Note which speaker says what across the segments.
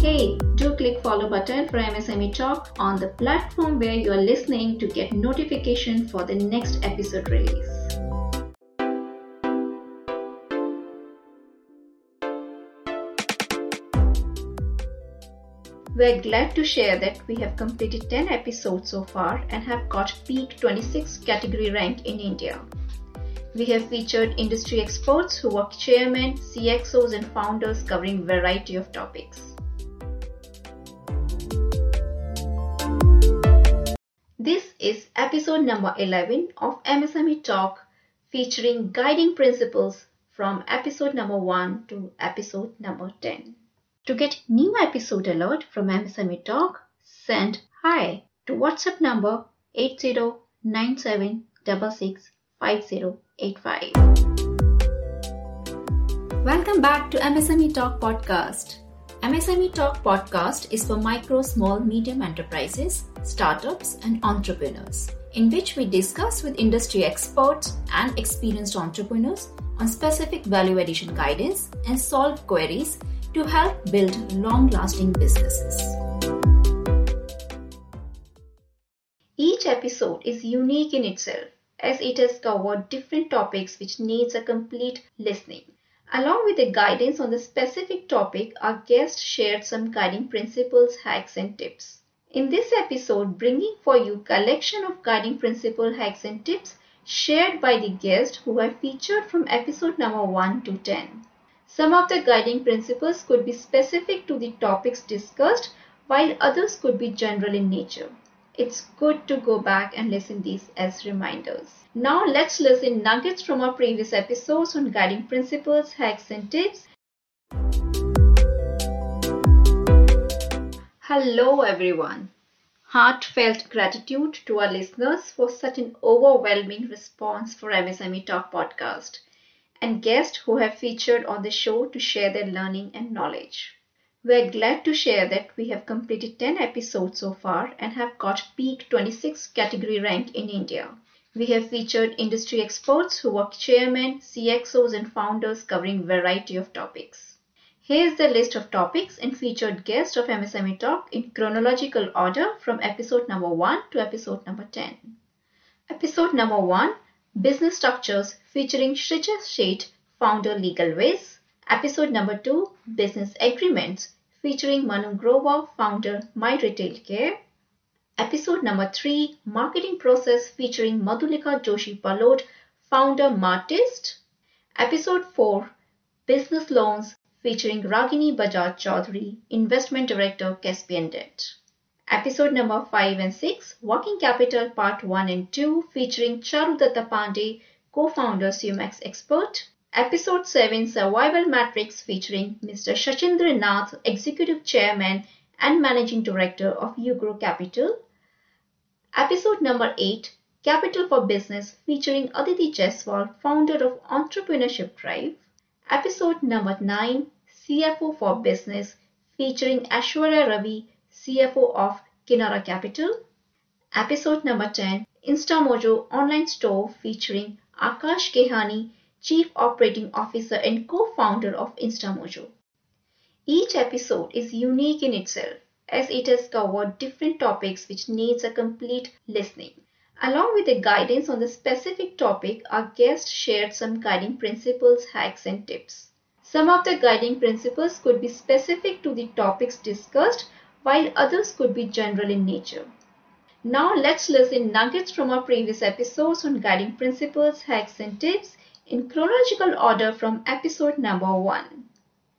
Speaker 1: Hey, do click follow button for MSME Talk on the platform where you are listening to get notification for the next episode release. We're glad to share that we have completed 10 episodes so far and have got peak 26 category rank in India. We have featured industry experts who are chairmen, CXOs and founders covering variety of topics. This is episode number 11 of MSME Talk featuring guiding principles from episode number 1 to episode number 10. To get new episode alert from MSME Talk, send hi to WhatsApp number 8097665085. Welcome back to MSME Talk podcast. MSME Talk podcast is for micro, small, medium enterprises, startups, and entrepreneurs, in which we discuss with industry experts and experienced entrepreneurs on specific value addition guidance and solve queries to help build long lasting businesses. Each episode is unique in itself as it has covered different topics which needs a complete listening. Along with the guidance on the specific topic, our guest shared some guiding principles, hacks and tips. In this episode, bringing for you collection of guiding principle hacks and tips shared by the guest who are featured from episode number 1 to 10. Some of the guiding principles could be specific to the topics discussed while others could be general in nature. It's good to go back and listen these as reminders. Now let's listen nuggets from our previous episodes on guiding principles, hacks and tips. Hello everyone. Heartfelt gratitude to our listeners for such an overwhelming response for MSME Talk podcast and guests who have featured on the show to share their learning and knowledge. We're glad to share that we have completed 10 episodes so far and have got peak 26 category rank in India. We have featured industry experts who are chairmen, CXOs and founders covering variety of topics. Here's the list of topics and featured guests of MSME Talk in chronological order from episode number 1 to episode number 10. Episode number 1 Business Structures featuring Shrijay Sheth, founder LegalWiz. Episode number 2 Business Agreements featuring Manu Grover, founder My Retail Care. Episode number 3 Marketing Process featuring Madhulika Joshii Palood, founder Martist. Episode 4 Business Loans featuring Ragini Bajaj Chaudhary, investment director Caspian Debt. Episode number 5 and 6 Working Capital Part 1 and 2 featuring Charudatta Pande, co-founder Sumax Expert. Episode 7 Survival Matrix featuring Mr. Sachindra Nath, Executive Chairman and Managing Director of UGRO Capital. Episode number 8 Capital for Business featuring Aditi Jaiswal, founder of Entrepreneurship Drive. Episode number 9 CFO for Business featuring Aishwarya Ravi, CFO of Kinara Capital. Episode number 10 Instamojo online store featuring Akash Gehani, Chief Operating Officer and co-founder of Instamojo. Each episode is unique in itself as it has covered different topics which needs a complete listening. Along with the guidance on the specific topic, our guest shared some guiding principles, hacks and tips. Some of the guiding principles could be specific to the topics discussed while others could be general in nature. Now let's listen nuggets from our previous episodes on guiding principles, hacks and tips in chronological order from episode number 1.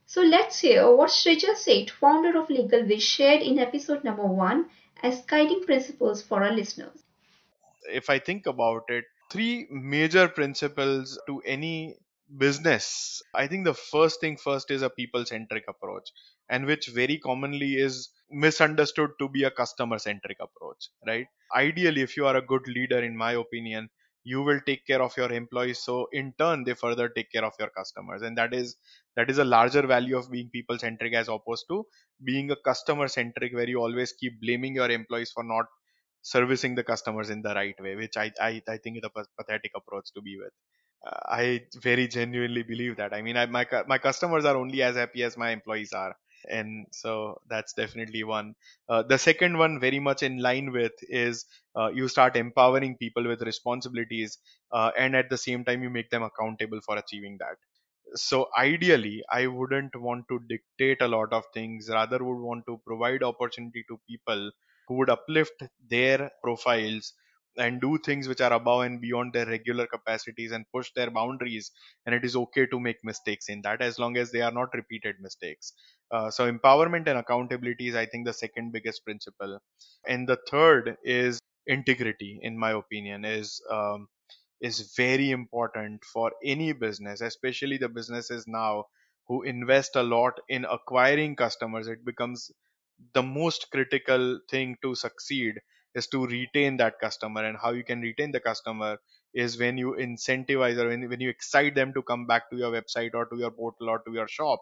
Speaker 1: So let's hear what Shrijay Sheth, founder of LegalWiz, shared in episode number 1 as guiding principles for our listeners.
Speaker 2: If I think about it, three major principles to any business. I think the first thing first is a people centric approach, and which very commonly is misunderstood to be a customer centric approach, right? Ideally, if you are a good leader, in my opinion, you will take care of your employees so in turn they further take care of your customers. And that is that is a larger value of being people centric as opposed to being a customer centric where you always keep blaming your employees for not servicing the customers in the right way which i i, I think is a pathetic approach to be with. Uh, i very genuinely believe that. I mean I, my my customers are only as happy as my employees are and so that's definitely one. Uh, the second one very much in line with is uh, you start empowering people with responsibilities uh, and at the same time you make them accountable for achieving that. So ideally i wouldn't want to dictate a lot of things rather would want to provide opportunity to people who would uplift their profiles and do things which are above and beyond their regular capacities and push their boundaries and it is okay to make mistakes in that as long as they are not repeated mistakes uh, so empowerment and accountability is i think the second biggest principle and the third is integrity in my opinion is um, is very important for any business, especially the businesses now who invest a lot in acquiring customers. It becomes the most critical thing to succeed is to retain that customer. And how you can retain the customer is when you incentivize or when, when you excite them to come back to your website or to your portal or to your shop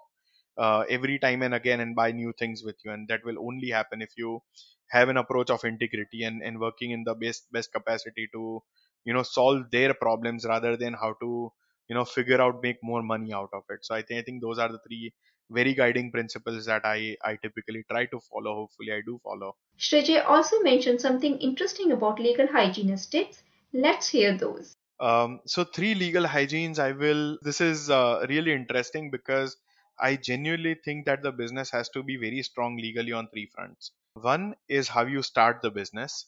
Speaker 2: uh, every time and again and buy new things with you. And that will only happen if you have an approach of integrity and, and working in the best best capacity to you know solve their problems rather than how to you know figure out make more money out of it. So i think i think those are the three very guiding principles that i i typically try to follow hopefully i do follow.
Speaker 1: Shrijay also mentioned something interesting about legal hygienist tips let's hear those.
Speaker 2: Um, so three legal hygienes i will this is uh, really interesting because i genuinely think that the business has to be very strong legally on three fronts. One is how you start the business.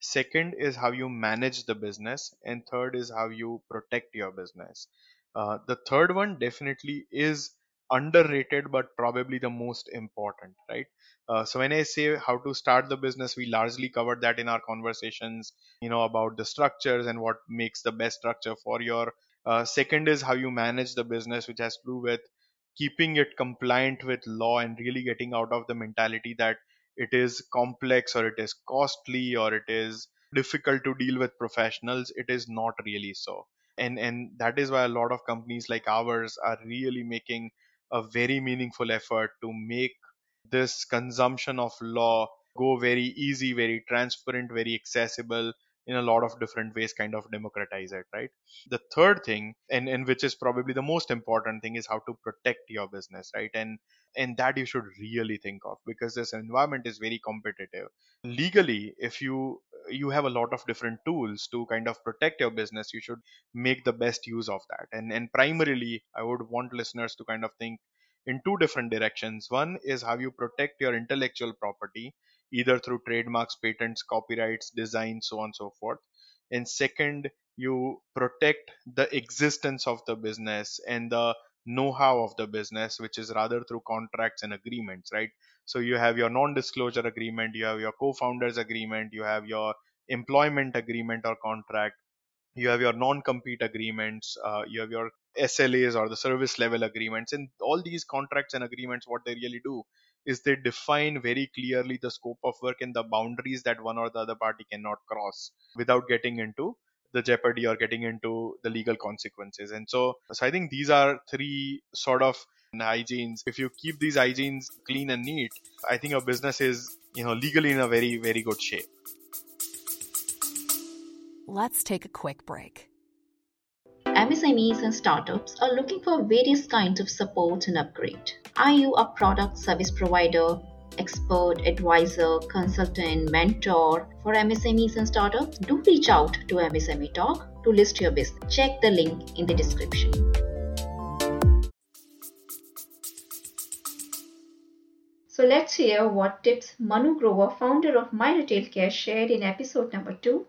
Speaker 2: Second is how you manage the business. And third is how you protect your business. Uh, the third one definitely is underrated but probably the most important right? Uh, so when i say how to start the business we largely covered that in our conversations you know about the structures and what makes the best structure for your uh, second is how you manage the business which has to do with keeping it compliant with law and really getting out of the mentality that it is complex or it is costly or it is difficult to deal with professionals. It is not really so. And and that is why a lot of companies like ours are really making a very meaningful effort to make this consumption of law go very easy very transparent very accessible in a lot of different ways kind of democratize it right? The third thing and, and which is probably the most important thing is how to protect your business right? And and that you should really think of because this environment is very competitive. Legally if you you have a lot of different tools to kind of protect your business you should make the best use of that. And and primarily i would want listeners to kind of think in two different directions. One is how you protect your intellectual property either through trademarks patents copyrights design so on and so forth. And second you protect the existence of the business and the know-how of the business which is rather through contracts and agreements right? So you have your non-disclosure agreement you have your co-founders agreement you have your employment agreement or contract you have your non-compete agreements uh, you have your slas or the service level agreements. And all these contracts and agreements what they really do is they define very clearly the scope of work and the boundaries that one or the other party cannot cross without getting into the jeopardy or getting into the legal consequences. And so, so I think these are three sort of hygienes. If you keep these hygienes clean and neat, I think your business is, you know, legally in a very, very good shape.
Speaker 3: Let's take a quick break.
Speaker 1: MSMEs and startups are looking for various kinds of support and upgrade. Are you a product service provider, expert, advisor, consultant, mentor for MSMEs and startups, do reach out to MSME Talk to list your business. Check the link in the description. So let's hear what tips Manu Grover, founder of My Retail Care, shared in episode number two.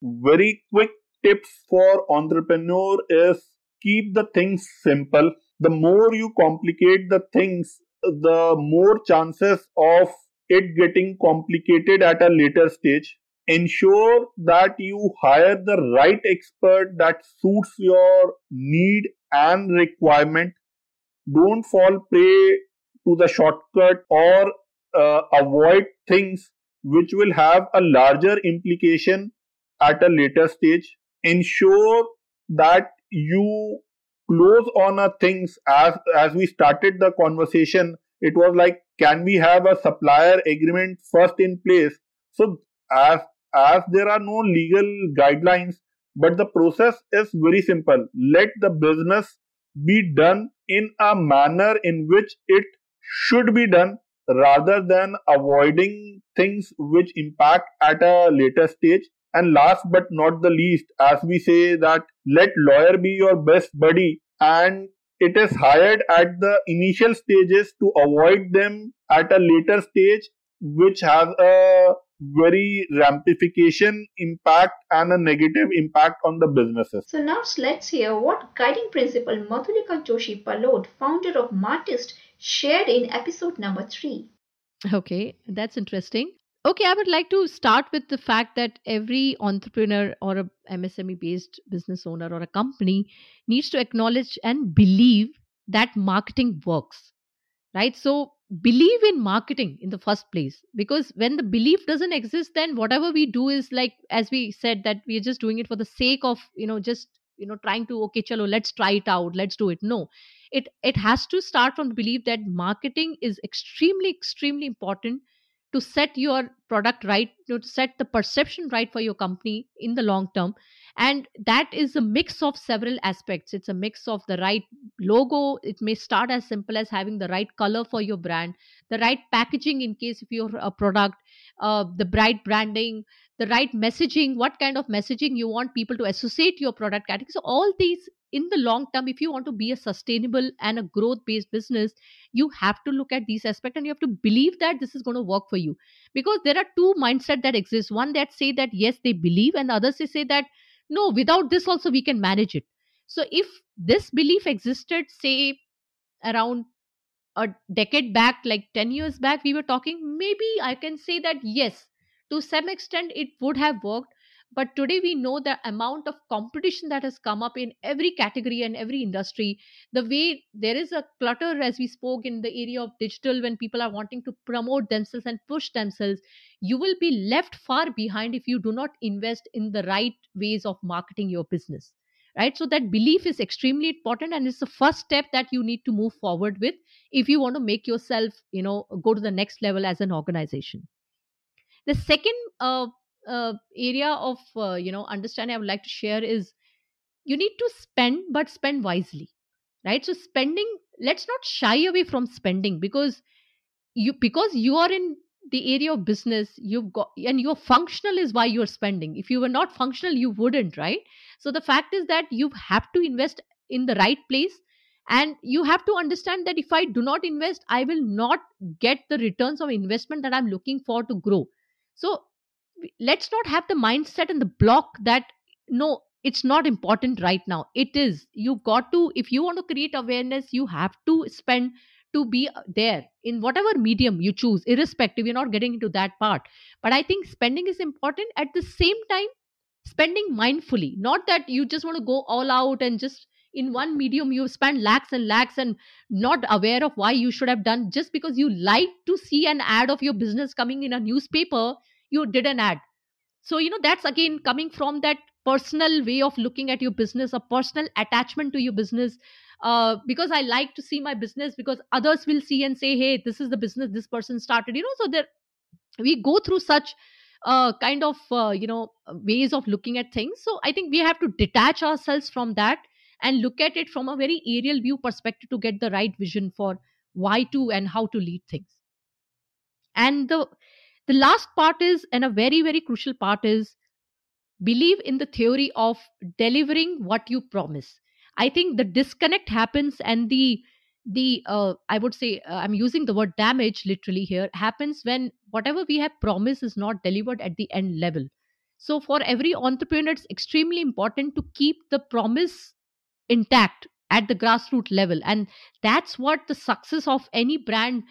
Speaker 4: Very quick tips for entrepreneur is keep the things simple. The more you complicate the things, the more chances of it getting complicated at a later stage. Ensure that you hire the right expert that suits your need and requirement. Don't fall prey to the shortcut or uh, avoid things which will have a larger implication at a later stage. Ensure that you close on a things as as we started the conversation. It was like can we have a supplier agreement first in place? So as as there are no legal guidelines but the process is very simple. Let the business be done in a manner in which it should be done rather than avoiding things which impact at a later stage and last but not the least as we say that let lawyer be your best buddy and it is hired at the initial stages to avoid them at a later stage which has a very ramification impact and a negative impact on the businesses.
Speaker 1: So now let's hear what guiding principle Madhulika Joshii Palood, founder of Martist, shared in episode number 3.
Speaker 5: Okay, that's interesting. Okay, I would like to start with the fact that every entrepreneur or a MSME based business owner or a company needs to acknowledge and believe that marketing works. Right? So believe in marketing in the first place because when the belief doesn't exist then whatever we do is like as we said that we're just doing it for the sake of you know just you know trying to okay chalo let's try it out let's do it no it it has to start from the belief that marketing is extremely extremely important to set your product right to set the perception right for your company in the long term. And that is a mix of several aspects. It's a mix of the right logo. It may start as simple as having the right color for your brand the right packaging in case if you're a product uh, the bright branding the right messaging what kind of messaging you want people to associate your product category. So all these in the long term if you want to be a sustainable and a growth based business you have to look at these aspects and you have to believe that this is going to work for you. Because there are two mindset that exist. One that say that yes they believe and the others they say that no without this also we can manage it. So if this belief existed say around a decade back like 10 years back we were talking maybe i can say that yes to some extent it would have worked but today we know the amount of competition that has come up in every category and every industry. The way there is a clutter as we spoke in the area of digital when people are wanting to promote themselves and push themselves you will be left far behind if you do not invest in the right ways of marketing your business right? So that belief is extremely important and it's the first step that you need to move forward with if you want to make yourself you know go to the next level as an organization. The second uh, uh, area of uh, you know understanding i would like to share is you need to spend but spend wisely right? So spending let's not shy away from spending because you because you are in the area of business you've got and you're functional is why you're spending. If you were not functional you wouldn't right? So the fact is that you have to invest in the right place and you have to understand that if i do not invest i will not get the returns of investment that i'm looking for to grow. So let's not have the mindset and the block that no it's not important right now. It is. You got to if you want to create awareness you have to spend to be there in whatever medium you choose irrespective you're not getting into that part. But i think spending is important. At the same time spending mindfully. Not that you just want to go all out and just in one medium you spend lakhs and lakhs and not aware of why you should have done just because you like to see an ad of your business coming in a newspaper you did an ad so you know that's again coming from that personal way of looking at your business a personal attachment to your business. Uh, because i like to see my business because others will see and say hey this is the business this person started you know so there we go through such uh, kind of uh, you know ways of looking at things. So i think we have to detach ourselves from that and look at it from a very aerial view perspective to get the right vision for why to and how to lead things. And the the last part is and a very very crucial part is believe in the theory of delivering what you promise. I think the disconnect happens and the the uh, i would say uh, i'm using the word damage literally here happens when whatever we have promised is not delivered at the end level. So for every entrepreneur it's extremely important to keep the promise intact at the grassroots level and that's what the success of any brand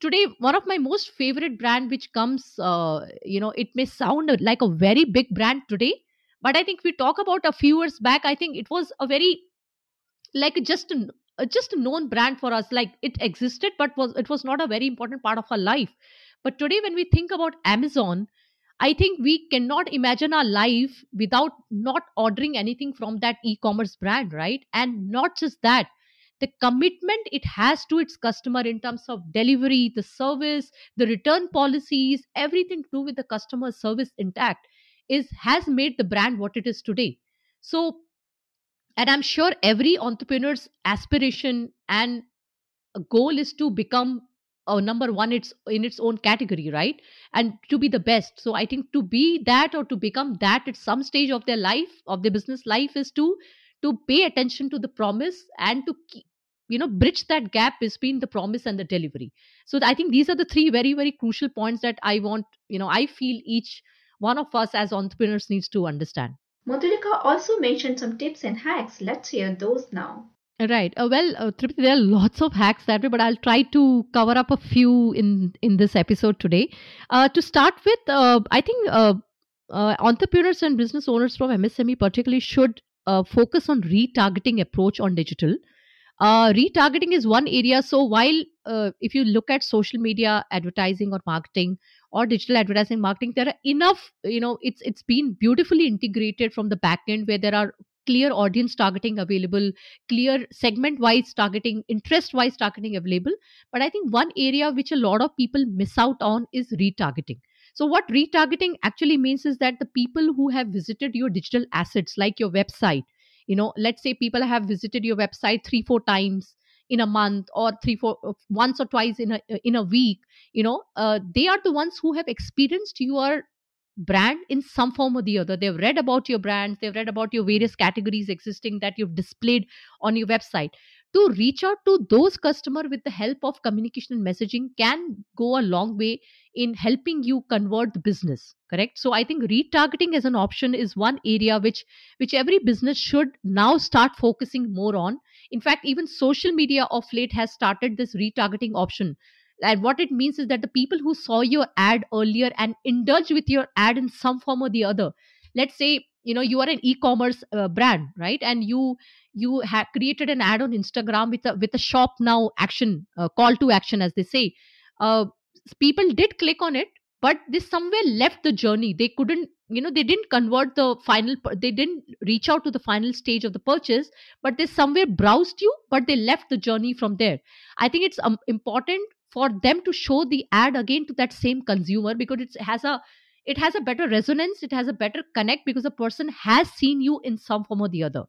Speaker 5: today one of my most favorite brand which comes uh, you know it may sound like a very big brand today but i think we talk about a few years back i think it was a very like just a, just a known brand for us like it existed but was it was not a very important part of our life but today when we think about amazon I think we cannot imagine our life without not ordering anything from that e commerce brand, right? And not just that, the commitment it has to its customer in terms of delivery, the service, the return policies, everything to do with the customer service intact is has made the brand what it is today. So, and I'm sure every entrepreneur's aspiration and goal is to become a number one it's in its own category right and to be the best so i think to be that or to become that at some stage of their life of their business life is to to pay attention to the promise and to keep, you know bridge that gap between the promise and the delivery so i think these are the three very very crucial points that i want you know i feel each one of us as entrepreneurs needs to understand
Speaker 1: Madhulika also mentioned some tips and hacks. Let's hear those now.
Speaker 5: Right. Uh, well, uh, there are lots of hacks that way, but I'll try to cover up a few in in this episode today. Uh, to start with, uh, I think uh, uh, entrepreneurs and business owners from MSME particularly should uh, focus on retargeting approach on digital. Uh, retargeting is one area. So while uh, if you look at social media advertising or marketing or digital advertising marketing, there are enough. You know, it's it's been beautifully integrated from the back end where there are clear audience targeting available, clear segment wise targeting, interest wise targeting available. But I think one area which a lot of people miss out on is retargeting. So, what retargeting actually means is that the people who have visited your digital assets, like your website, you know, let's say people have visited your website three, four times in a month or three four uh, once or twice in a in a week you know uh, they are the ones who have experienced your brand in some form or the other. They've read about your brands, they've read about your various categories existing that you've displayed on your website. To reach out to those customers with the help of communication and messaging can go a long way in helping you convert the business correct? So i think retargeting as an option is one area which which every business should now start focusing more on. In fact even social media of late has started this retargeting option. And what it means is that the people who saw your ad earlier and indulge with your ad in some form or the other let's say you know you are an e-commerce uh, brand right? And you you have created an ad on instagram with a with a shop now action uh, call to action as they say. Uh, people did click on it but they somewhere left the journey. They couldn't you know they didn't convert the final they didn't reach out to the final stage of the purchase but they somewhere browsed you but they left the journey from there. I think it's um, important for them to show the ad again to that same consumer because it has a it has a better resonance it has a better connect because the person has seen you in some form or the other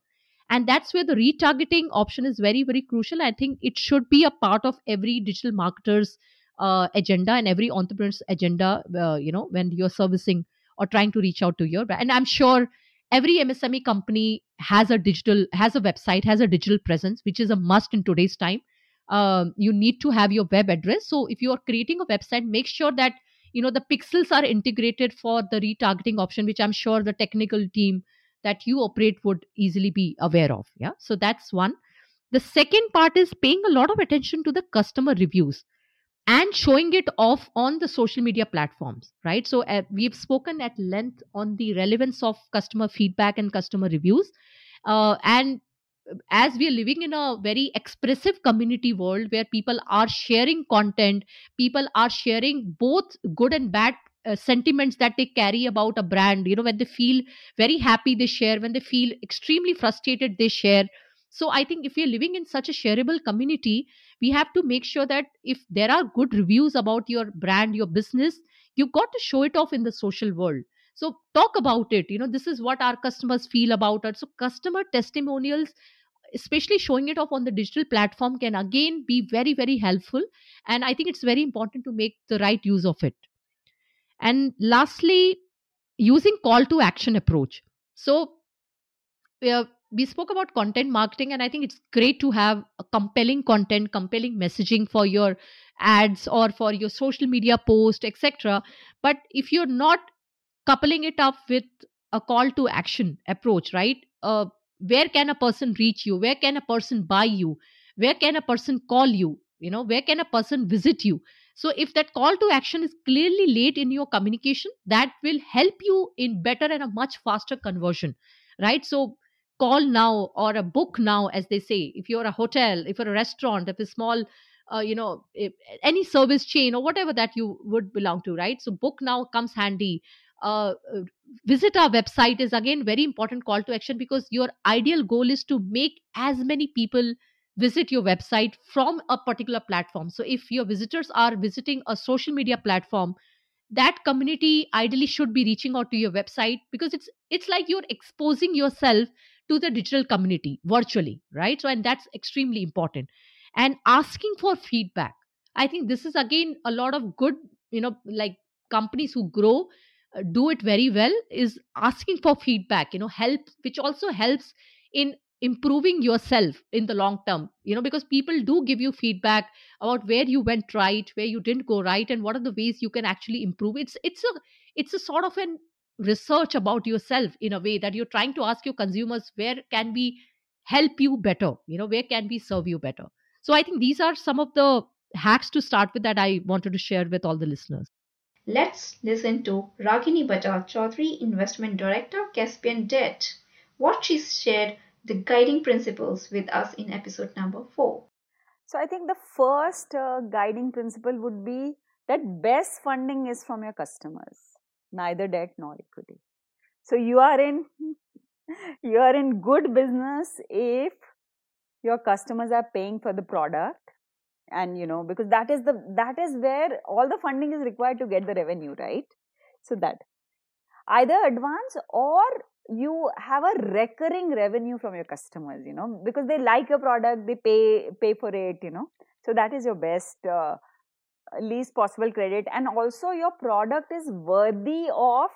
Speaker 5: and that's where the retargeting option is very very crucial. I think it should be a part of every digital marketer's uh, agenda and every entrepreneur's agenda uh, you know when you're servicing or trying to reach out to your and i'm sure every msme company has a digital has a website has a digital presence which is a must in today's time. Um, you need to have your web address. So if you are creating a website make sure that you know the pixels are integrated for the retargeting option which i'm sure the technical team that you operate would easily be aware of yeah? So that's one. The second part is paying a lot of attention to the customer reviews and showing it off on the social media platforms right? So uh, we've spoken at length on the relevance of customer feedback and customer reviews uh, and as we are living in a very expressive community world where people are sharing content people are sharing both good and bad uh, sentiments that they carry about a brand you know when they feel very happy they share when they feel extremely frustrated they share. So i think if are living in such a shareable community we have to make sure that if there are good reviews about your brand your business you've got to show it off in the social world. So talk about it you know this is what our customers feel about it so customer testimonials especially showing it off on the digital platform can again be very very helpful. And i think it's very important to make the right use of it and lastly using call to action approach. So we spoke about content marketing and i think it's great to have compelling content compelling messaging for your ads or for your social media post etc but if you're not coupling it up with a call to action approach right? Uh, where can a person reach you? Where can a person buy you? Where can a person call you? You know where can a person visit you so if that call to action is clearly laid in your communication that will help you in better and a much faster conversion right? So call now or a book now as they say. If you're a hotel if you're a restaurant if a small uh, you know if, any service chain or whatever that you would belong to right? So book now comes handy. Uh, visit our website is again very important call to action because your ideal goal is to make as many people visit your website from a particular platform. So if your visitors are visiting a social media platform that community ideally should be reaching out to your website because it's it's like you're exposing yourself to the digital community virtually right? So and that's extremely important. And asking for feedback. I think this is again a lot of good you know like companies who grow uh, do it very well is asking for feedback you know help which also helps in improving yourself in the long term you know because people do give you feedback about where you went right where you didn't go right and what are the ways you can actually improve. It's it's a it's a sort of an research about yourself in a way that you're trying to ask your consumers where can we help you better? You know where can we serve you better? So i think these are some of the hacks to start with that i wanted to share with all the listeners.
Speaker 1: Let's listen to Ragini Bajaj Chaudhary, Investment Director, Caspian Debt, what she shared the guiding principles with us in episode number 4.
Speaker 6: So I think the first uh, guiding principle would be that best funding is from your customers, neither debt nor equity. So you are in you are in good business if your customers are paying for the product and you know because that is the that is where all the funding is required to get the revenue right so that either advance or you have a recurring revenue from your customers you know because they like your product they pay pay for it you know. So that is your best uh, least possible credit. And also your product is worthy of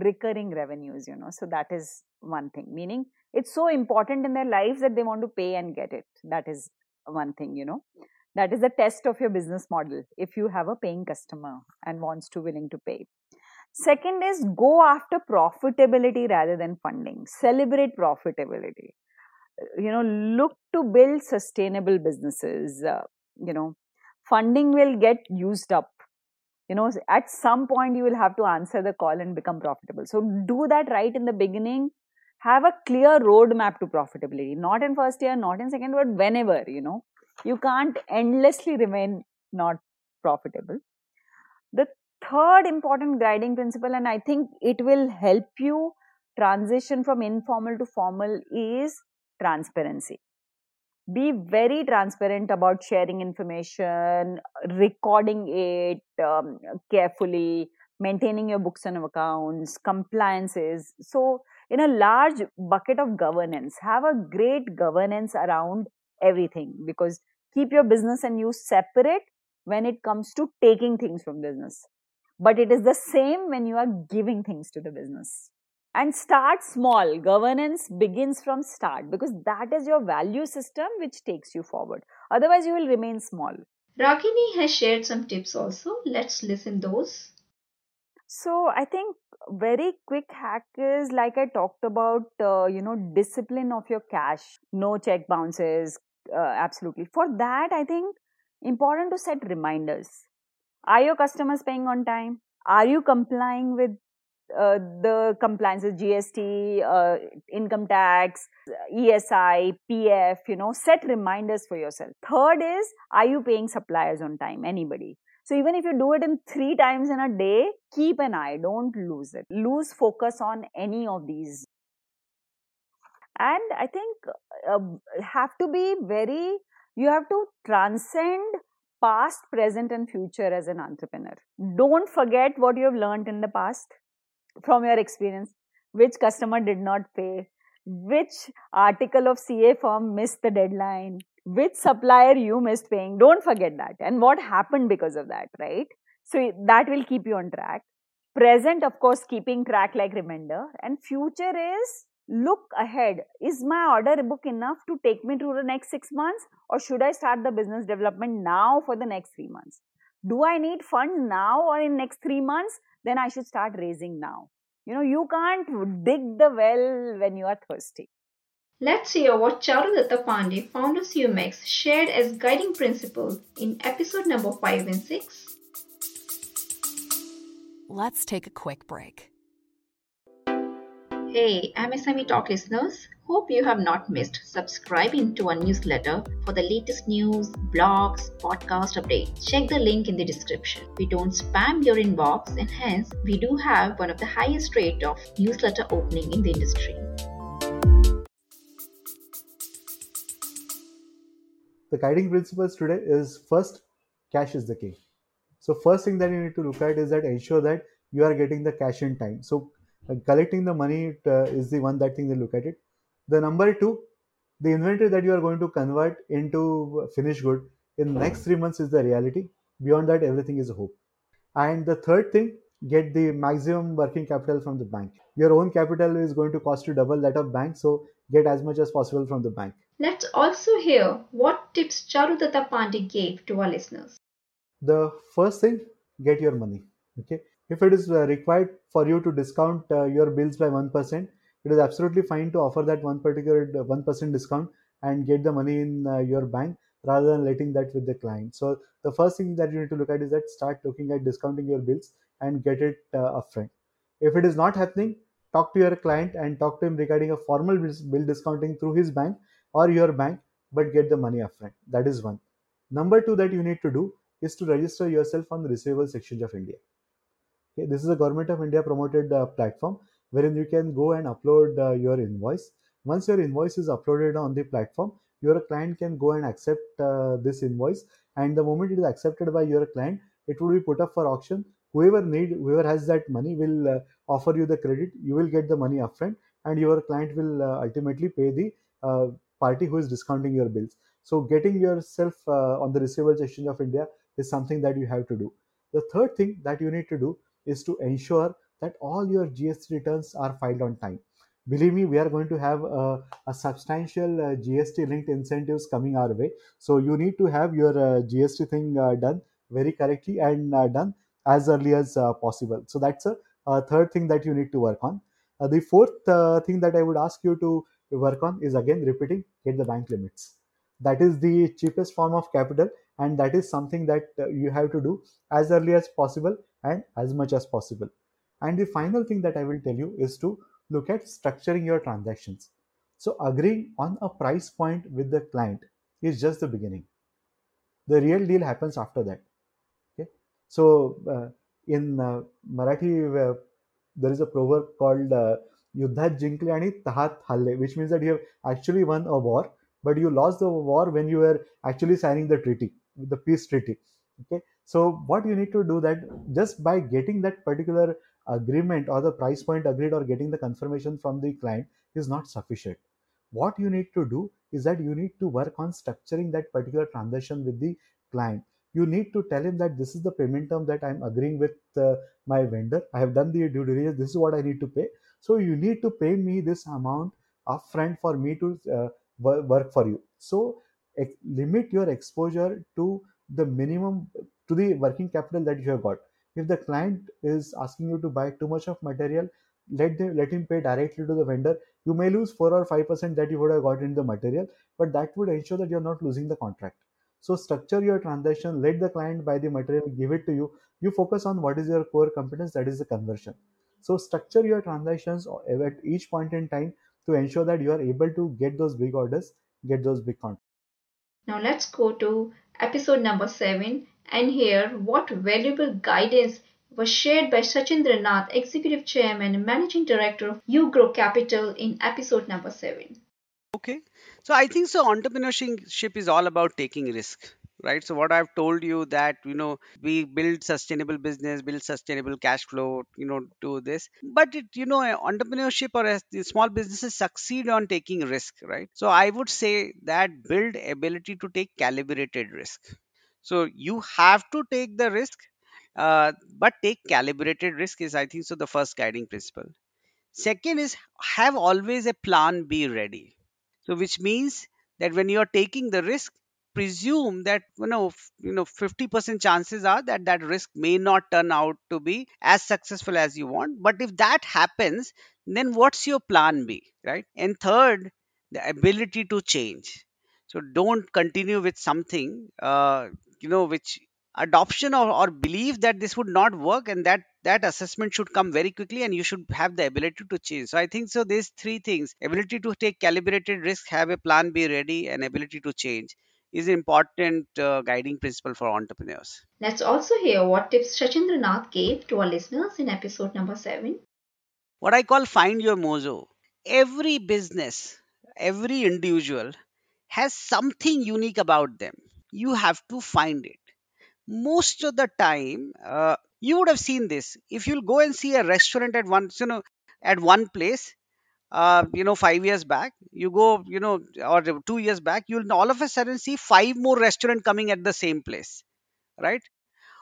Speaker 6: recurring revenues you know. So that is one thing. Meaning it's so important in their lives that they want to pay and get it. That is one thing you know. That is the test of your business model if you have a paying customer and wants to willing to pay second is go after profitability rather than funding. Celebrate profitability. You know look to build sustainable businesses. Uh, you know funding will get used up. You know at some point you will have to answer the call and become profitable. So do that right in the beginning. Have a clear roadmap to profitability. Not in first year not in second but whenever you know. You can't endlessly remain not profitable. The third important guiding principle and i think it will help you transition from informal to formal is transparency. Be very transparent about sharing information recording it um, carefully maintaining your books and accounts compliances. So in a large bucket of governance have a great governance around everything because keep your business and you separate when it comes to taking things from business but it is the same when you are giving things to the business. And start small. Governance begins from start because that is your value system which takes you forward. Otherwise you will remain small.
Speaker 1: Ragini has shared some tips also. Let's listen those.
Speaker 6: So i think very quick hack is like i talked about uh, you know discipline of your cash. No check bounces uh, absolutely. For that i think important to set reminders are your customers paying on time? Are you complying with uh, the compliances gst uh, income tax esi pf you know set reminders for yourself. Third is are you paying suppliers on time? Anybody. So even if you do it in three times in a day keep an eye. Don't lose it. Lose focus on any of these. And i think uh, have to be very you have to transcend past present and future as an entrepreneur. Don't forget what you have learned in the past from your experience. Which customer did not pay? Which article of ca firm missed the deadline? Which supplier you missed paying? Don't forget that. And what happened because of that right? So that will keep you on track. Present of course keeping track like reminder and future is look ahead. Is my order book enough to take me through the next 6 months or should i start the business development now for the next 3 months? Do i need fund now or in next 3 months? Then i should start raising now. You know you can't dig the well when you are thirsty.
Speaker 1: Let's hear what Charudatta Pande, founder of Sumax, shared as guiding principles in episode number 5 and 6.
Speaker 3: Let's take a quick break.
Speaker 1: Hey, MSME Talk listeners, hope you have not missed subscribing to our newsletter for the latest news, blogs, podcast updates. Check the link in the description. We don't spam your inbox and hence we do have one of the highest rate of newsletter opening in the industry.
Speaker 7: The guiding principles today is first, cash is the key. So first thing that you need to look at is that ensure that you are getting the cash in time. So collecting the money uh, is the one that thing they look at it the number two The inventory that you are going to convert into finished good in next three months is the reality. Beyond that, everything is hope. And the third thing, get the maximum working capital from the bank. Your own capital is going to cost you double that of bank, so get as much as possible from the bank.
Speaker 1: Let's also hear what tips Charudatta Pande gave to our listeners.
Speaker 7: The first thing, get your money. Okay, if it is uh, required for you to discount uh, your bills by one percent, it is absolutely fine to offer that one particular uh, one percent discount and get the money in uh, your bank rather than letting that with the client. So the first thing that you need to look at is that start looking at discounting your bills and get it uh, upfront. If it is not happening, talk to your client and talk to him regarding a formal bill discounting through his bank or your bank, but get the money upfront. That is one. Number two that you need to do is to register yourself on the Receivables Exchange of India. Okay, this is a Government of India promoted uh, platform wherein you can go and upload uh, your invoice. Once your invoice is uploaded on the platform, your client can go and accept uh, this invoice. And the moment it is accepted by your client it will be put up for auction. Whoever need whoever has that money will uh, offer you the credit. You will get the money upfront and your client will uh, ultimately pay the uh, party who is discounting your bills. So getting yourself on the receivables exchange of india is something that you have to do. The third thing that you need to do is to ensure that all your gst returns are filed on time. Believe me we are going to have a, substantial uh, gst linked incentives coming our way. So you need to have your uh, gst thing uh, done very correctly and uh, done as early as uh, possible. So that's a, a, third thing that you need to work on. The fourth thing that i would ask you to work on is again repeating get the bank limits. That is the cheapest form of capital and that is something that you have to do as early as possible and as much as possible and the final thing that i will tell you is to look at structuring your transactions. So agreeing on a price point with the client is just the beginning. The real deal happens after that. Okay. So uh, in uh, Marathi, uh, there is a proverb called uh, Yuddhat tahat halle, which means that you have actually won a war, but you lost the war when you were actually signing the treaty, the peace treaty. Okay. So what you need to do that just by getting that particular agreement or the price point agreed or getting the confirmation from the client is not sufficient. What you need to do is that you need to work on structuring that particular transaction with the client. You need to tell him that this is the payment term that I'm agreeing with uh, my vendor. I have done the due diligence. This is what I need to pay. So you need to pay me this amount upfront for me to uh, work for you. So limit your exposure to the minimum to the working capital that you have got. If the client is asking you to buy too much of material let them let him pay directly to the vendor. You may lose 4 or 5% that you would have got in the material but that would ensure that you're not losing the contract. So structure your transaction let the client buy the material give it to you. You focus on what is your core competence that is the conversion. So structure your transactions at each point in time to ensure that you are able to get those big orders get those big contracts.
Speaker 1: Now let's go to episode number 7 and hear what valuable guidance was shared by Sachindra Nath, Executive Chairman and Managing Director of UGRO Capital in episode number 7.
Speaker 8: Okay. So I think so entrepreneurship is all about taking risk right so what i've told you that you know we build sustainable business build sustainable cash flow you know do this but it you know entrepreneurship or small businesses succeed on taking risk right so i would say that build ability to take calibrated risk so you have to take the risk, uh, but take calibrated risk is, I think, so the first guiding principle. Second is have always a plan B ready. So which means that when you are taking the risk, presume that you know you know 50% chances are that that risk may not turn out to be as successful as you want but if that happens then what's your plan b right and third the ability to change so don't continue with something uh, you know which adoption or, or belief that this would not work and that that assessment should come very quickly and you should have the ability to change. So i think so these three things ability to take calibrated risk have a plan b ready and ability to change is an important uh, guiding principle for entrepreneurs.
Speaker 1: Let's also hear what tips Sachindra Nath gave to our listeners in episode number 7
Speaker 8: what i call find your mojo. Every business every individual has something unique about them you have to find it. Most of the time uh, you would have seen this. If you'll go and see a restaurant at one you know at one place uh, you know five years back you go you know or two years back you'll all of a sudden see five more restaurant coming at the same place right?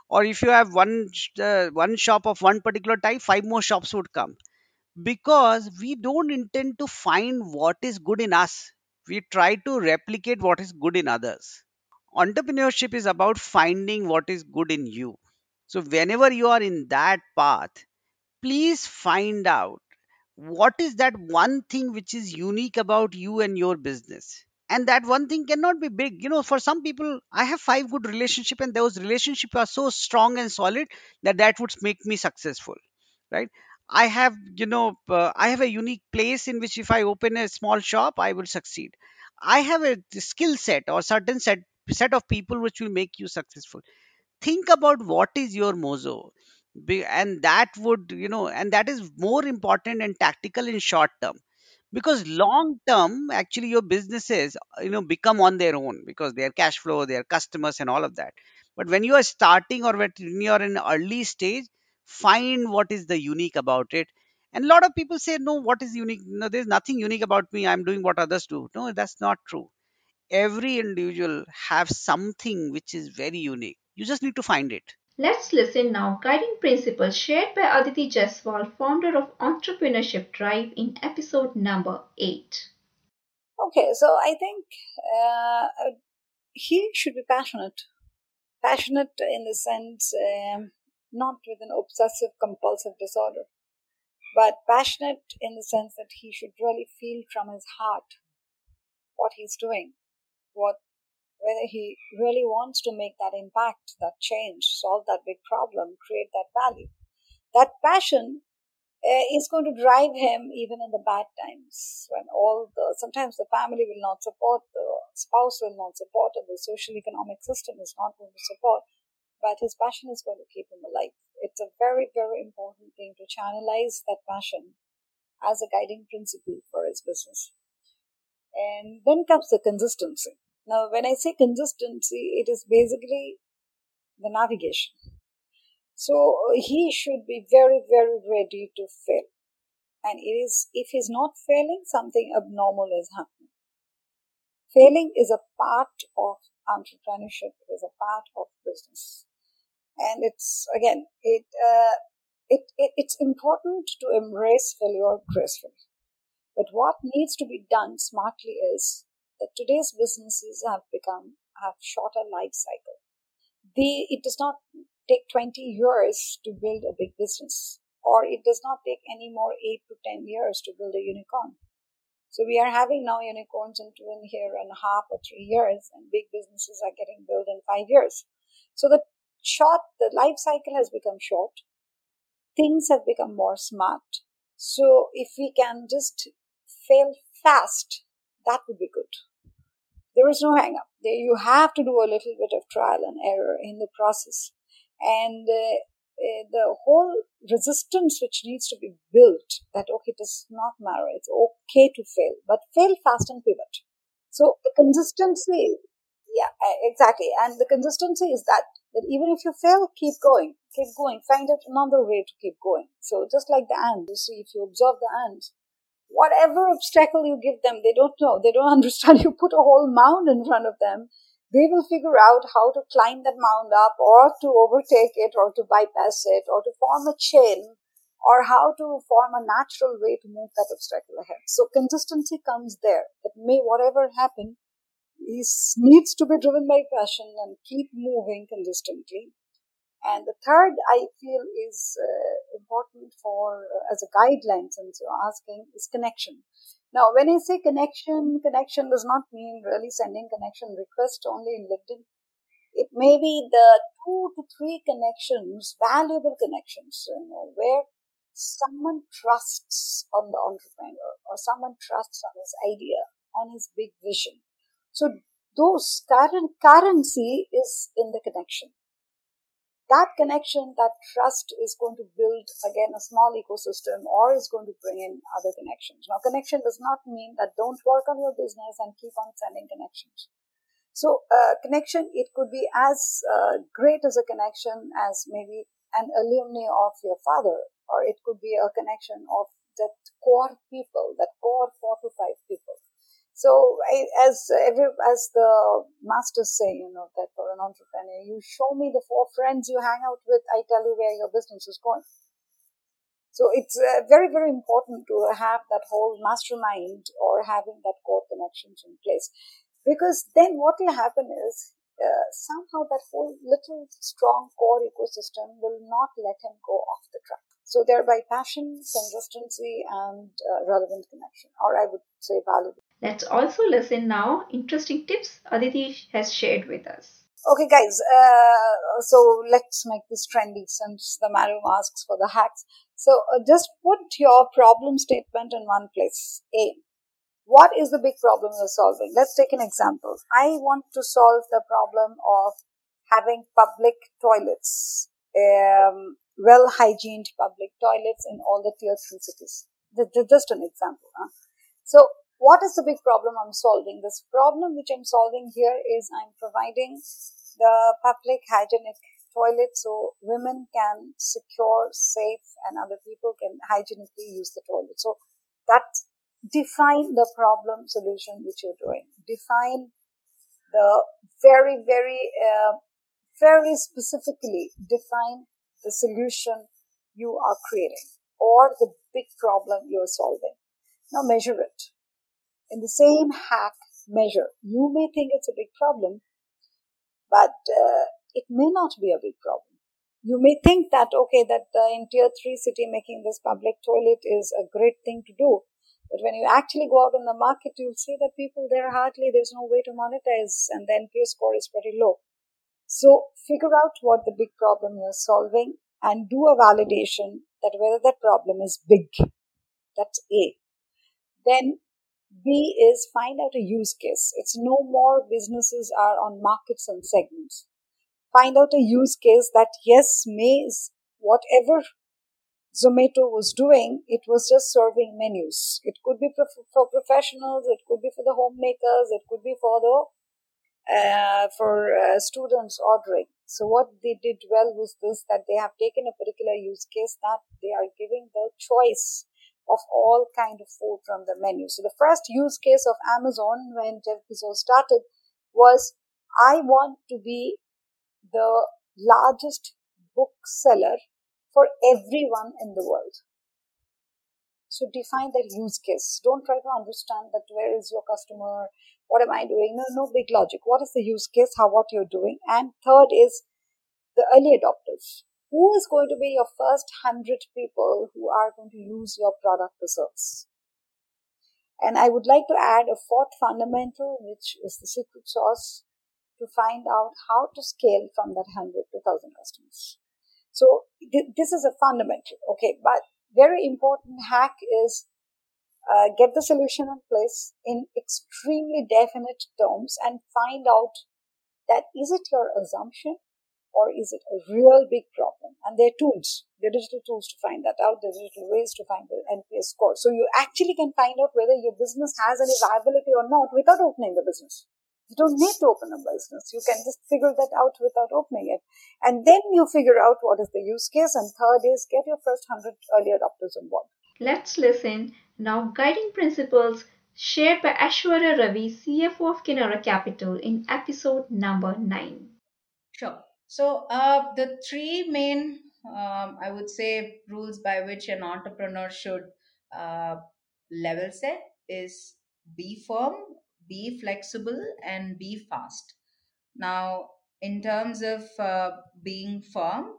Speaker 8: Or if you have one uh, one shop of one particular type five more shops would come. Because we don't intend to find what is good in us. We try to replicate what is good in others entrepreneurship is about finding what is good in you. So whenever you are in that path please find out what is that one thing which is unique about you and your business. And that one thing cannot be big. You know for some people i have five good relationship and those relationships are so strong and solid that that would make me successful right? I have you know uh, i have a unique place in which if i open a small shop i will succeed. I have a skill set or certain set set of people which will make you successful. Think about what is your mozo. And that would you know and that is more important and tactical in short term. Because long term actually your businesses you know become on their own because their cash flow their customers and all of that. But when you are starting or when you are in early stage find what is the unique about it. And a lot of people say no what is unique? No there's nothing unique about me. I'm doing what others do. No that's not true every individual have something which is very unique you just need to find it
Speaker 1: Let's listen now guiding principles shared by Aditi Jaiswal, founder of Entrepreneurship Drive in episode number 8.
Speaker 9: Okay, so I think uh, he should be passionate. Passionate in the sense, um, not with an obsessive compulsive disorder, but passionate in the sense that he should really feel from his heart what he's doing, what whether he really wants to make that impact, that change, solve that big problem, create that value. That passion uh, is going to drive him even in the bad times when all the sometimes the family will not support, the spouse will not support, and the social economic system is not going to support. But his passion is going to keep him alive. It's a very, very important thing to channelize that passion as a guiding principle for his business. And then comes the consistency. Now, when I say consistency, it is basically the navigation. So he should be very, very ready to fail. And it is, if he's not failing, something abnormal is happening. Failing is a part of entrepreneurship, it is a part of business. And it's, again, it, uh, it, it, it's important to embrace failure gracefully. But what needs to be done smartly is that today's businesses have become have shorter life cycle. They, it does not take 20 years to build a big business, or it does not take any more 8 to 10 years to build a unicorn. So we are having now unicorns in two and here and a half or three years, and big businesses are getting built in five years. So the short, the life cycle has become short. Things have become more smart. So if we can just fail fast, that would be good. There is no hang up. You have to do a little bit of trial and error in the process. And uh, uh, the whole resistance which needs to be built that, okay, it does not matter. It's okay to fail, but fail fast and pivot. So the consistency, yeah, exactly. And the consistency is that, that even if you fail, keep going, keep going, find out another way to keep going. So just like the ant, you see, if you observe the ants, whatever obstacle you give them, they don't know, they don't understand. You put a whole mound in front of them, they will figure out how to climb that mound up or to overtake it or to bypass it or to form a chain or how to form a natural way to move that obstacle ahead. So consistency comes there. That may whatever happen, he needs to be driven by passion and keep moving consistently. And the third, I feel, is uh, important for uh, as a guideline, since you're asking, is connection. Now, when I say connection, connection does not mean really sending connection request only in LinkedIn. It may be the two to three connections, valuable connections, you know, where someone trusts on the entrepreneur or someone trusts on his idea, on his big vision. So those current currency is in the connection that connection, that trust is going to build again a small ecosystem or is going to bring in other connections. Now, connection does not mean that don't work on your business and keep on sending connections. So, uh, connection, it could be as uh, great as a connection as maybe an alumni of your father, or it could be a connection of that core people, that core four to five people. So I, as every as the masters say, you know that for an entrepreneur, you show me the four friends you hang out with, I tell you where your business is going. So it's uh, very very important to have that whole mastermind or having that core connections in place, because then what will happen is uh, somehow that whole little strong core ecosystem will not let him go off the track. So thereby passion, consistency, and uh, relevant connection, or I would say value.
Speaker 1: Let's also listen now interesting tips Aditi has shared with us.
Speaker 9: Okay, guys. Uh, so let's make this trendy since the Maru asks for the hacks. So uh, just put your problem statement in one place. A. What is the big problem you're solving? Let's take an example. I want to solve the problem of having public toilets, um, well hygiened public toilets in all the tier three cities. Just an example. Huh? So what is the big problem I'm solving? This problem which I'm solving here is I'm providing the public hygienic toilet so women can secure, safe, and other people can hygienically use the toilet. So that define the problem solution which you're doing. Define the very, very, uh, very specifically define the solution you are creating or the big problem you're solving. Now measure it. In the same hack measure, you may think it's a big problem, but uh, it may not be a big problem. You may think that, okay, that uh, in tier three city making this public toilet is a great thing to do. But when you actually go out in the market, you'll see that people there hardly, there's no way to monetize and the NPS score is pretty low. So figure out what the big problem you're solving and do a validation that whether that problem is big. That's A. Then B is find out a use case. It's no more businesses are on markets and segments. Find out a use case that yes, may whatever Zomato was doing, it was just serving menus. It could be for professionals, it could be for the homemakers, it could be for the uh, for uh, students ordering. So what they did well was this: that they have taken a particular use case that they are giving the choice of all kind of food from the menu. So the first use case of Amazon when Jeff Bezos started was, I want to be the largest bookseller for everyone in the world. So define that use case. Don't try to understand that where is your customer, what am I doing? No, no big logic. What is the use case? How what you're doing? And third is the early adopters. Who is going to be your first hundred people who are going to use your product or service? And I would like to add a fourth fundamental, which is the secret sauce to find out how to scale from that 100 to 1000 customers. So th- this is a fundamental, okay, but very important hack is uh, get the solution in place in extremely definite terms and find out that is it your assumption or is it a real big problem? And there are tools, there are digital tools to find that out, there are digital ways to find the NPS score. So you actually can find out whether your business has any viability or not without opening the business. You don't need to open a business. You can just figure that out without opening it. And then you figure out what is the use case. And third is get your first 100 early adopters on board.
Speaker 1: Let's listen now guiding principles shared by Aishwarya Ravi, CFO of Kinara Capital in episode number 9.
Speaker 10: Sure. So uh, the three main, um, I would say, rules by which an entrepreneur should uh, level set is be firm, be flexible and be fast. Now in terms of uh, being firm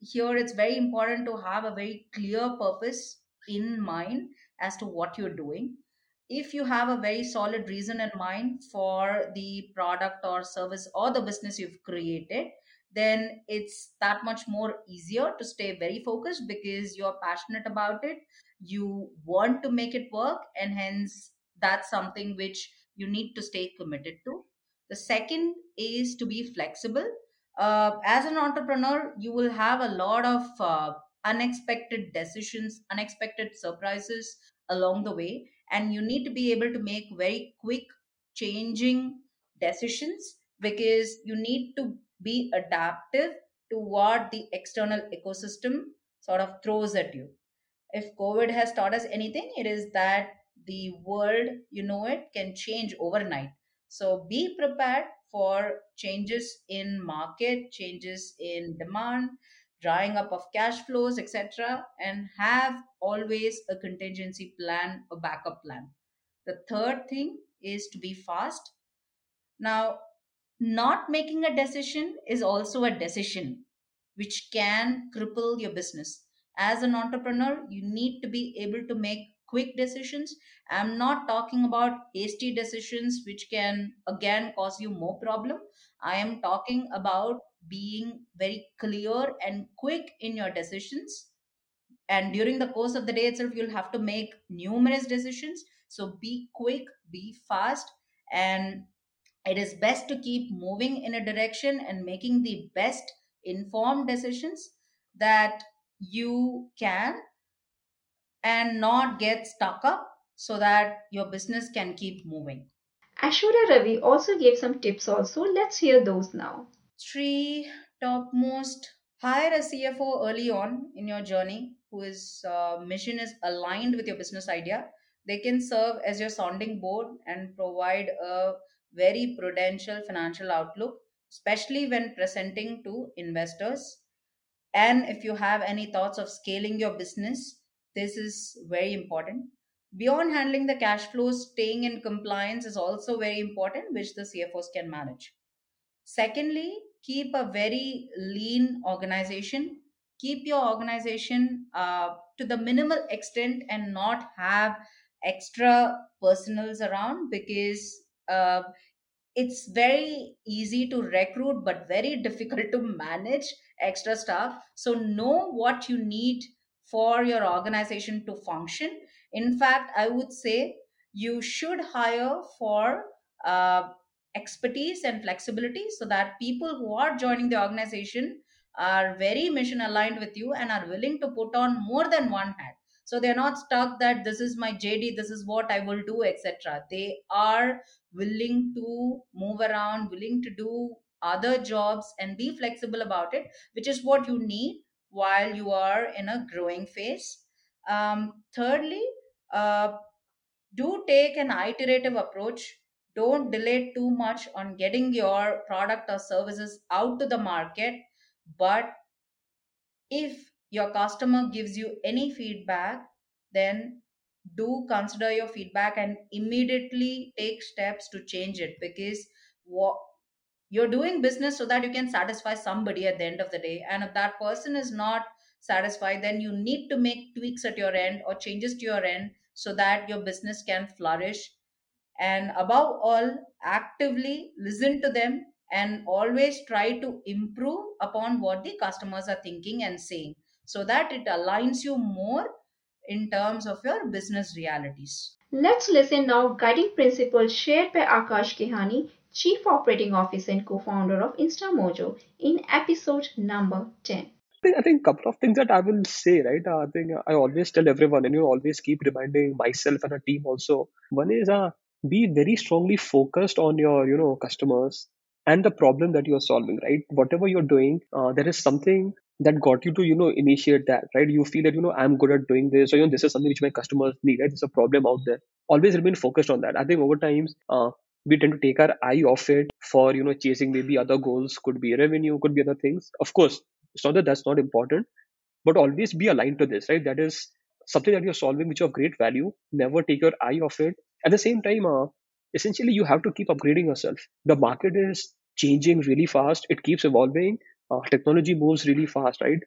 Speaker 10: here it's very important to have a very clear purpose in mind as to what you're doing if you have a very solid reason in mind for the product or service or the business you've created then it's that much more easier to stay very focused because you're passionate about it. You want to make it work and hence that's something which you need to stay committed to. The second is to be flexible. Uh, as an entrepreneur you will have a lot of uh, unexpected decisions unexpected surprises along the way and you need to be able to make very quick changing decisions because you need to be adaptive to what the external ecosystem sort of throws at you if COVID has taught us anything, it is that the world, you know it, can change overnight. So be prepared for changes in market, changes in demand, drying up of cash flows, etc., and have always a contingency plan, a backup plan. The third thing is to be fast. Now, not making a decision is also a decision which can cripple your business. As an entrepreneur, you need to be able to make quick decisions. I'm not talking about hasty decisions which can again cause you more problem. I am talking about being very clear and quick in your decisions. And during the course of the day itself, you'll have to make numerous decisions. So be quick, be fast, and it is best to keep moving in a direction and making the best informed decisions that you can and not get stuck up so that your business can keep moving.
Speaker 1: Aishwarya Ravi also gave some tips also. Let's hear those now.
Speaker 10: Three topmost hire a CFO early on in your journey whose uh, mission is aligned with your business idea. They can serve as your sounding board and provide a very prudential financial outlook, especially when presenting to investors. And if you have any thoughts of scaling your business, this is very important. Beyond handling the cash flows, staying in compliance is also very important, which the CFOs can manage. Secondly, keep a very lean organization. Keep your organization uh, to the minimal extent and not have extra personals around because uh, it's very easy to recruit but very difficult to manage extra staff so know what you need for your organization to function in fact i would say you should hire for uh, expertise and flexibility so that people who are joining the organization are very mission aligned with you and are willing to put on more than one hat. So they're not stuck that this is my jd this is what i will do etc they are willing to move around willing to do other jobs and be flexible about it which is what you need while you are in a growing phase. Um, thirdly uh, do take an iterative approach don't delay too much on getting your product or services out to the market. But if your customer gives you any feedback then do consider your feedback and immediately take steps to change it. Because what you're doing business so that you can satisfy somebody at the end of the day. And if that person is not satisfied then you need to make tweaks at your end or changes to your end so that your business can flourish and above all actively listen to them and always try to improve upon what the customers are thinking and saying so that it aligns you more in terms of your business realities.
Speaker 1: Let's listen now guiding principles shared by Akash Gehani, Chief Operating Officer and co-founder of InstaMojo in episode number 10.
Speaker 11: I think a couple of things that I will say, right? Uh, I think I always tell everyone, and you always keep reminding myself and a team also. One is uh, be very strongly focused on your, you know, customers and the problem that you are solving, right? Whatever you're doing, uh, there is something that got you to, you know, initiate that, right? You feel that, you know, I'm good at doing this, or you know, this is something which my customers need, right? There's a problem out there. Always remain focused on that. I think over times, uh, we tend to take our eye off it for you know chasing maybe other goals could be revenue could be other things of course it's not that that's not important but always be aligned to this right that is something that you're solving which of great value never take your eye off it at the same time uh, essentially you have to keep upgrading yourself. The market is changing really fast. It keeps evolving. Uh, technology moves really fast right?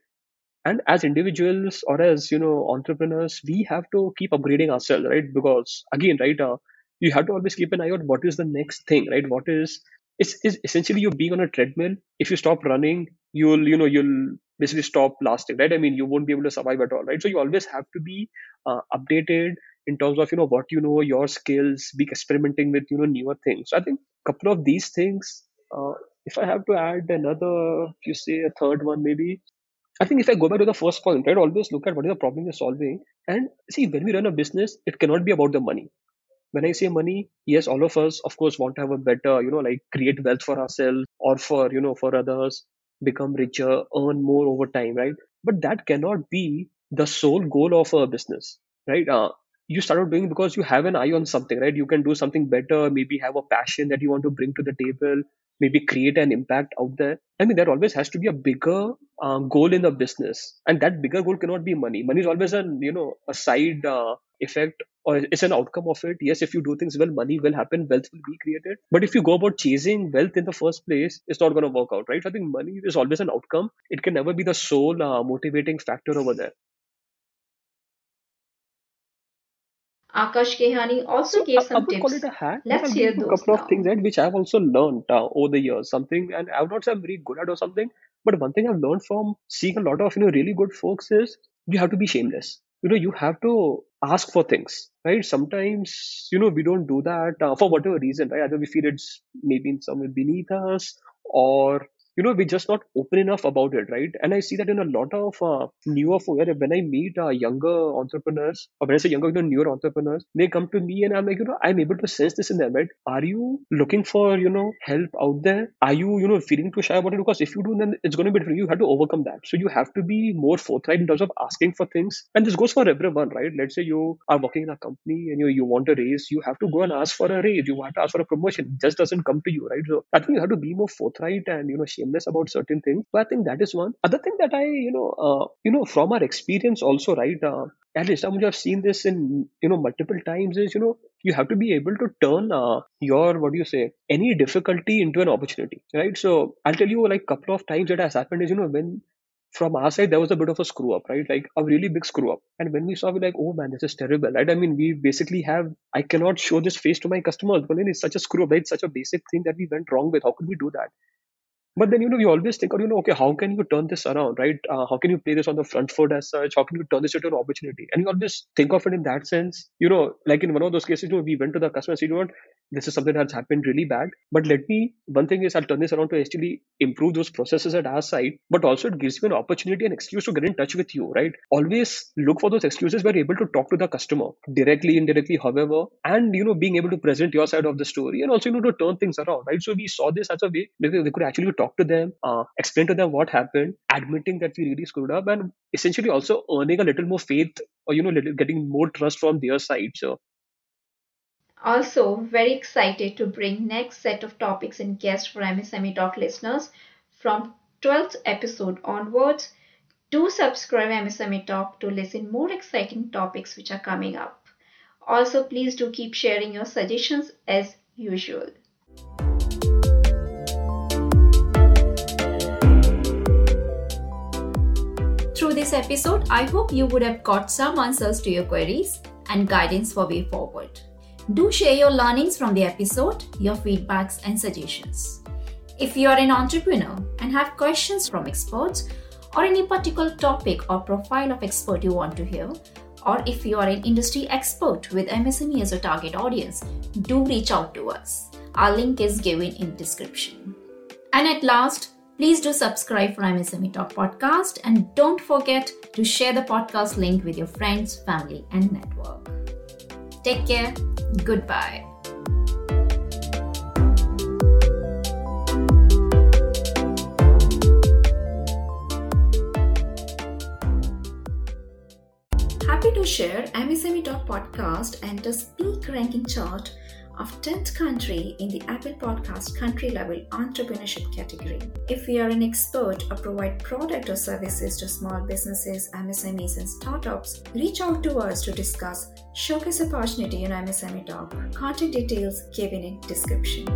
Speaker 11: And as individuals or as you know entrepreneurs we have to keep upgrading ourselves right? Because again right uh, you have to always keep an eye out what is the next thing right? What is it's, it's essentially you're being on a treadmill. If you stop running you'll you know you'll basically stop lasting right? I mean you won't be able to survive at all right? So you always have to be uh, updated in terms of you know what you know your skills be experimenting with you know newer things so i think a couple of these things uh, if i have to add another if you say a third one maybe I think if I go back to the first point, right, always look at what is the problem you're solving. And see, when we run a business, it cannot be about the money when i say money yes all of us of course want to have a better you know like create wealth for ourselves or for you know for others become richer earn more over time right but that cannot be the sole goal of a business, right? Uh, you started doing because you have an eye on something, right? You can do something better, maybe have a passion that you want to bring to the table, maybe create an impact out there. I mean, there always has to be a bigger uh, goal in the business, and that bigger goal cannot be money. Money is always an you know a side uh, effect or it's an outcome of it. Yes, if you do things well, money will happen, wealth will be created. But if you go about chasing wealth in the first place, it's not going to work out, right? I think money is always an outcome. It can never be the sole uh, motivating factor over there.
Speaker 12: Akash Gehani also
Speaker 11: So
Speaker 12: gave some
Speaker 11: call
Speaker 12: tips.
Speaker 11: it a hack,
Speaker 12: Let's hear
Speaker 11: you a
Speaker 12: those
Speaker 11: couple of things right, which I've also learned uh, over the years. Something, and I would not say I'm very good at or something, but one thing I've learned from seeing a lot of you know really good folks is you have to be shameless. You know, you have to ask for things, right? Sometimes you know we don't do that uh, for whatever reason, right? Either we feel it's maybe in some way beneath us, or you know we're just not open enough about it, right? And I see that in a lot of uh, newer. When I meet uh, younger entrepreneurs, or when I say younger, you know, newer entrepreneurs, they come to me and I'm like, you know, I'm able to sense this in them, right? Are you looking for, you know, help out there? Are you, you know, feeling too shy about it? Because if you do, then it's going to be different. You have to overcome that. So you have to be more forthright in terms of asking for things. And this goes for everyone, right? Let's say you are working in a company and you you want a raise, you have to go and ask for a raise. You have to ask for a promotion. It just doesn't come to you, right? So I think you have to be more forthright and you know shameless about certain things. But I think that is one. Other thing that I, you know, uh, you know, from our experience also, right? Uh, at least I I've seen this in you know multiple times. Is you know you have to be able to turn uh, your what do you say any difficulty into an opportunity, right? So I'll tell you like couple of times that has happened is you know when from our side there was a bit of a screw up right like a really big screw up and when we saw we're like oh man this is terrible right i mean we basically have i cannot show this face to my customers but then it's such a screw up right? it's such a basic thing that we went wrong with how could we do that but then you know you always think, oh, you know, okay, how can you turn this around, right? Uh, how can you play this on the front foot as such? How can you turn this into an opportunity? And you always think of it in that sense. You know, like in one of those cases, you know, we went to the customer and said, you know what, this is something that's happened really bad. But let me, one thing is, I'll turn this around to actually improve those processes at our side. But also, it gives you an opportunity, an excuse to get in touch with you, right? Always look for those excuses where you're able to talk to the customer directly, indirectly, however, and you know, being able to present your side of the story and also you know to turn things around, right? So we saw this as a way they could actually talk to them, uh, explain to them what happened, admitting that we really screwed up, and essentially also earning a little more faith or you know, little, getting more trust from their side. So
Speaker 12: Also, very excited to bring next set of topics and guests for MSME Talk listeners from 12th episode onwards. Do subscribe MSME Talk to listen more exciting topics which are coming up. Also, please do keep sharing your suggestions as usual. Through this episode, I hope you would have got some answers to your queries and guidance for way forward. Do share your learnings from the episode, your feedbacks, and suggestions. If you are an entrepreneur and have questions from experts, or any particular topic or profile of expert you want to hear, or if you are an industry expert with MSME as a target audience, do reach out to us. Our link is given in description. And at last, please do subscribe for MSME Talk podcast and don't forget to share the podcast link with your friends, family, and network. Take care. Goodbye. Happy to share MSME Talk podcast enters peak ranking chart of 10th country in the Apple Podcast country level entrepreneurship category. If you are an expert or provide product or services to small businesses, MSMEs, and startups, reach out to us to discuss showcase opportunity in MSME Talk. Contact details given in description.